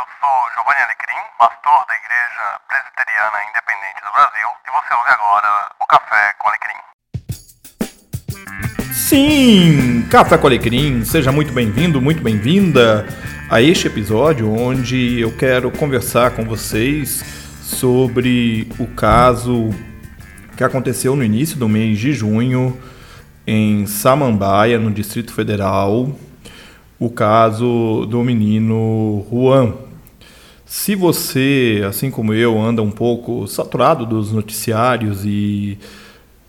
eu sou Giovanni Alecrim, pastor da Igreja Presbiteriana Independente do Brasil, e você ouve agora o Café com Alecrim. Sim, Café com Alecrim, seja muito bem-vindo, muito bem-vinda a este episódio onde eu quero conversar com vocês sobre o caso que aconteceu no início do mês de junho em Samambaia, no Distrito Federal, o caso do menino Juan. Se você, assim como eu, anda um pouco saturado dos noticiários e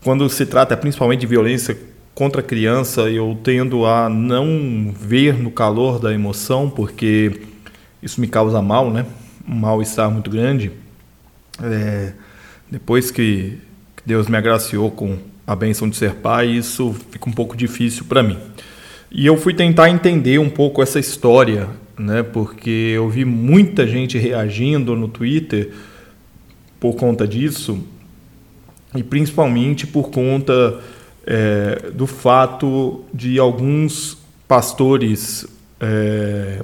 quando se trata principalmente de violência contra a criança, eu tendo a não ver no calor da emoção, porque isso me causa mal, né? Um mal-estar muito grande. É, depois que Deus me agraciou com a benção de ser pai, isso fica um pouco difícil para mim. E eu fui tentar entender um pouco essa história, né? Porque eu vi muita gente reagindo no Twitter por conta disso e principalmente por conta é, do fato de alguns pastores é,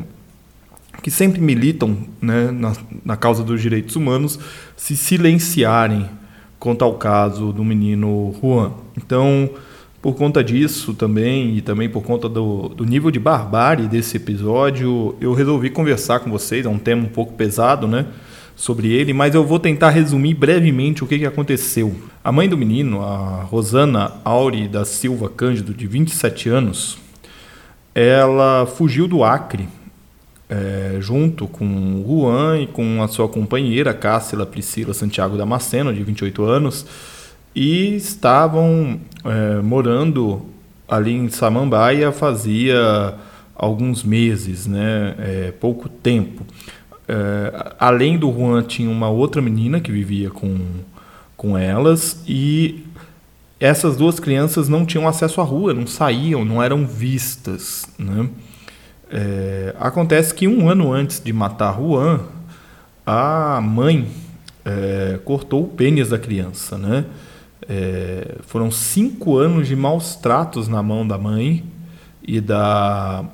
que sempre militam né, na, na causa dos direitos humanos se silenciarem quanto ao caso do menino Juan. Então, por conta disso também, e também por conta do, do nível de barbárie desse episódio, eu resolvi conversar com vocês. É um tema um pouco pesado, né? Sobre ele, mas eu vou tentar resumir brevemente o que, que aconteceu. A mãe do menino, a Rosana Auri da Silva Cândido, de 27 anos, ela fugiu do Acre é, junto com o Juan e com a sua companheira, Cássila Priscila Santiago Damasceno, de 28 anos e estavam é, morando ali em Samambaia fazia alguns meses, né, é, pouco tempo. É, além do Juan, tinha uma outra menina que vivia com, com elas e essas duas crianças não tinham acesso à rua, não saíam, não eram vistas. Né? É, acontece que um ano antes de matar Juan, a mãe é, cortou o pênis da criança, né? É, foram cinco anos de maus tratos na mão da mãe e da,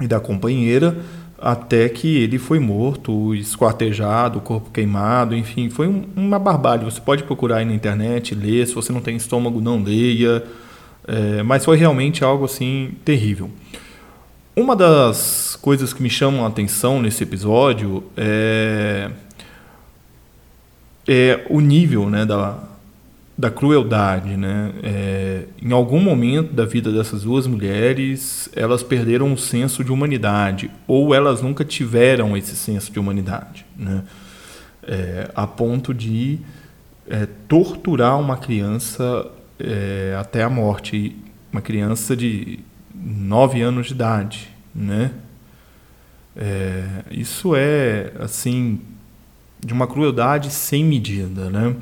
e da companheira, até que ele foi morto, esquartejado, corpo queimado, enfim, foi um, uma barbárie. Você pode procurar aí na internet, ler, se você não tem estômago, não leia, é, mas foi realmente algo assim terrível. Uma das coisas que me chamam a atenção nesse episódio é, é o nível né, da, da crueldade, né? É, em algum momento da vida dessas duas mulheres, elas perderam o senso de humanidade ou elas nunca tiveram esse senso de humanidade, né? É, a ponto de é, torturar uma criança é, até a morte, uma criança de nove anos de idade, né? É, isso é assim de uma crueldade sem medida, né?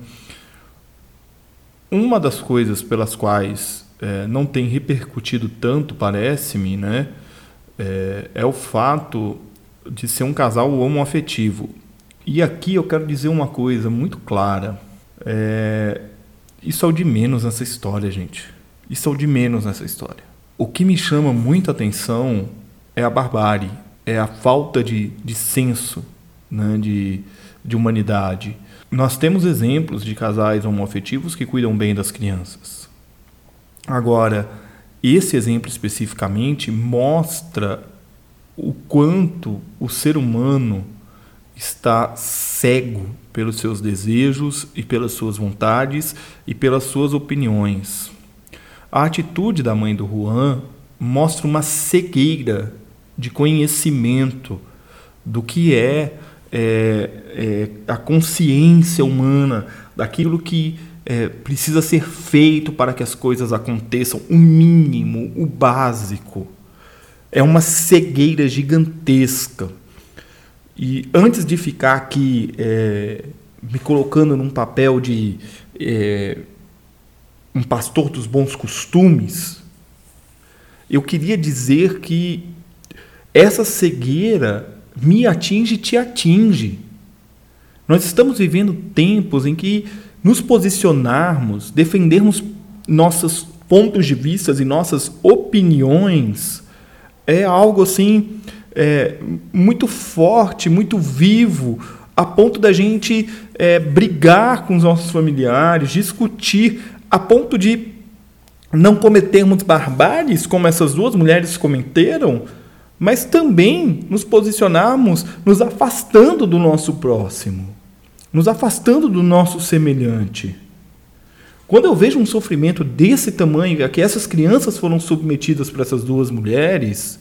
Uma das coisas pelas quais é, não tem repercutido tanto, parece-me, né, é, é, o fato de ser um casal homoafetivo. E aqui eu quero dizer uma coisa muito clara. É, isso é o de menos nessa história, gente. Isso é o de menos nessa história. O que me chama muita atenção é a barbárie, é a falta de, de senso, né, de, de humanidade. Nós temos exemplos de casais homoafetivos que cuidam bem das crianças. Agora, esse exemplo especificamente mostra o quanto o ser humano está cego pelos seus desejos e pelas suas vontades e pelas suas opiniões. A atitude da mãe do Juan mostra uma cegueira de conhecimento do que é é, é, a consciência humana, daquilo que é, precisa ser feito para que as coisas aconteçam, o mínimo, o básico. É uma cegueira gigantesca. E antes de ficar aqui é, me colocando num papel de é, um pastor dos bons costumes, eu queria dizer que essa cegueira me atinge te atinge. Nós estamos vivendo tempos em que nos posicionarmos, defendermos nossos pontos de vista e nossas opiniões é algo assim é, muito forte, muito vivo, a ponto da gente é, brigar com os nossos familiares, discutir, a ponto de não cometermos barbáries como essas duas mulheres cometeram, mas também nos posicionarmos nos afastando do nosso próximo, nos afastando do nosso semelhante. Quando eu vejo um sofrimento desse tamanho, a que essas crianças foram submetidas para essas duas mulheres,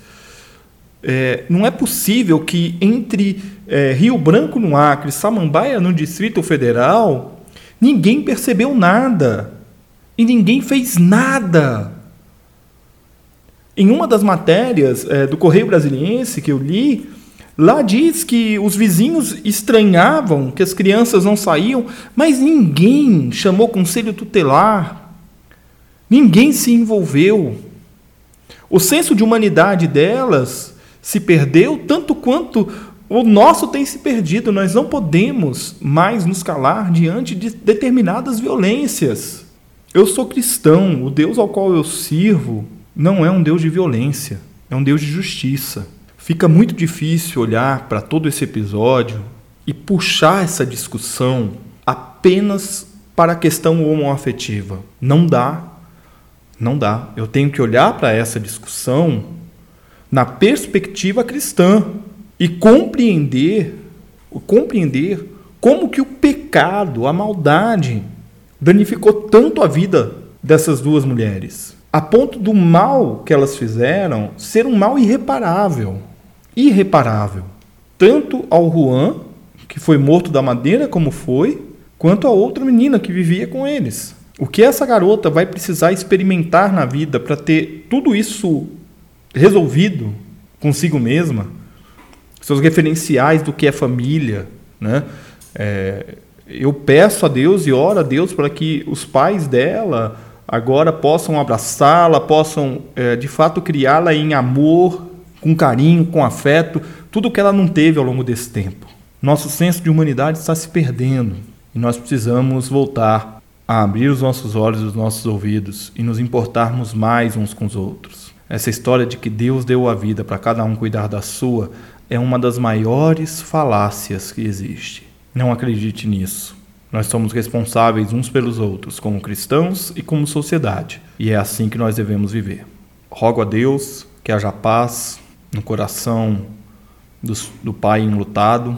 é, não é possível que entre é, Rio Branco no Acre, Samambaia no Distrito Federal, ninguém percebeu nada e ninguém fez nada. Em uma das matérias é, do Correio Brasiliense que eu li, lá diz que os vizinhos estranhavam que as crianças não saíam, mas ninguém chamou conselho tutelar, ninguém se envolveu. O senso de humanidade delas se perdeu tanto quanto o nosso tem se perdido. Nós não podemos mais nos calar diante de determinadas violências. Eu sou cristão, o Deus ao qual eu sirvo não é um Deus de violência, é um Deus de justiça. Fica muito difícil olhar para todo esse episódio e puxar essa discussão apenas para a questão homoafetiva. Não dá. Não dá. Eu tenho que olhar para essa discussão na perspectiva cristã e compreender, compreender como que o pecado, a maldade danificou tanto a vida dessas duas mulheres a ponto do mal que elas fizeram ser um mal irreparável. Irreparável. Tanto ao Juan, que foi morto da maneira como foi, quanto a outra menina que vivia com eles. O que essa garota vai precisar experimentar na vida para ter tudo isso resolvido consigo mesma, seus referenciais do que é família, né? É, eu peço a Deus e oro a Deus para que os pais dela agora possam abraçá-la, possam é, de fato criá-la em amor, com carinho, com afeto, tudo que ela não teve ao longo desse tempo. Nosso senso de humanidade está se perdendo e nós precisamos voltar a abrir os nossos olhos e os nossos ouvidos e nos importarmos mais uns com os outros. Essa história de que Deus deu a vida para cada um cuidar da sua é uma das maiores falácias que existe. Não acredite nisso. Nós somos responsáveis uns pelos outros, como cristãos e como sociedade, e é assim que nós devemos viver. Rogo a Deus que haja paz no coração do, do pai enlutado,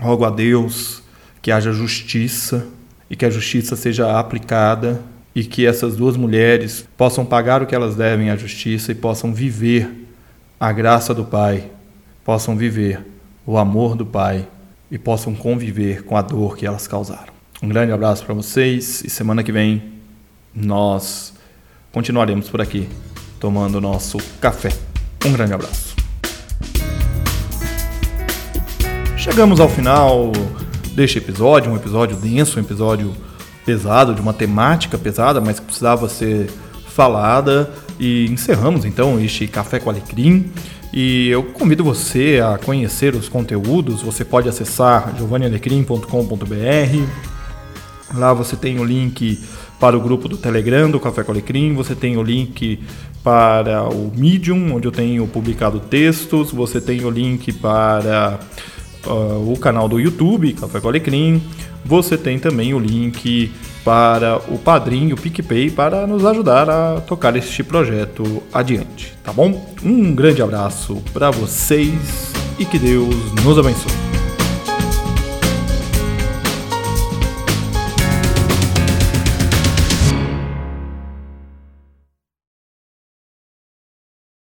rogo a Deus que haja justiça e que a justiça seja aplicada e que essas duas mulheres possam pagar o que elas devem à justiça e possam viver a graça do Pai, possam viver o amor do Pai e possam conviver com a dor que elas causaram. Um grande abraço para vocês e semana que vem nós continuaremos por aqui tomando nosso café. Um grande abraço. Chegamos ao final deste episódio, um episódio denso, um episódio pesado, de uma temática pesada, mas que precisava ser falada. E encerramos então este Café com Alecrim. E eu convido você a conhecer os conteúdos. Você pode acessar giovannialecrim.com.br Lá você tem o link para o grupo do Telegram do Café com Alecrim, você tem o link para o Medium, onde eu tenho publicado textos, você tem o link para uh, o canal do YouTube, Café com Alecrim, você tem também o link para o Padrinho, PicPay, para nos ajudar a tocar este projeto adiante, tá bom? Um grande abraço para vocês e que Deus nos abençoe.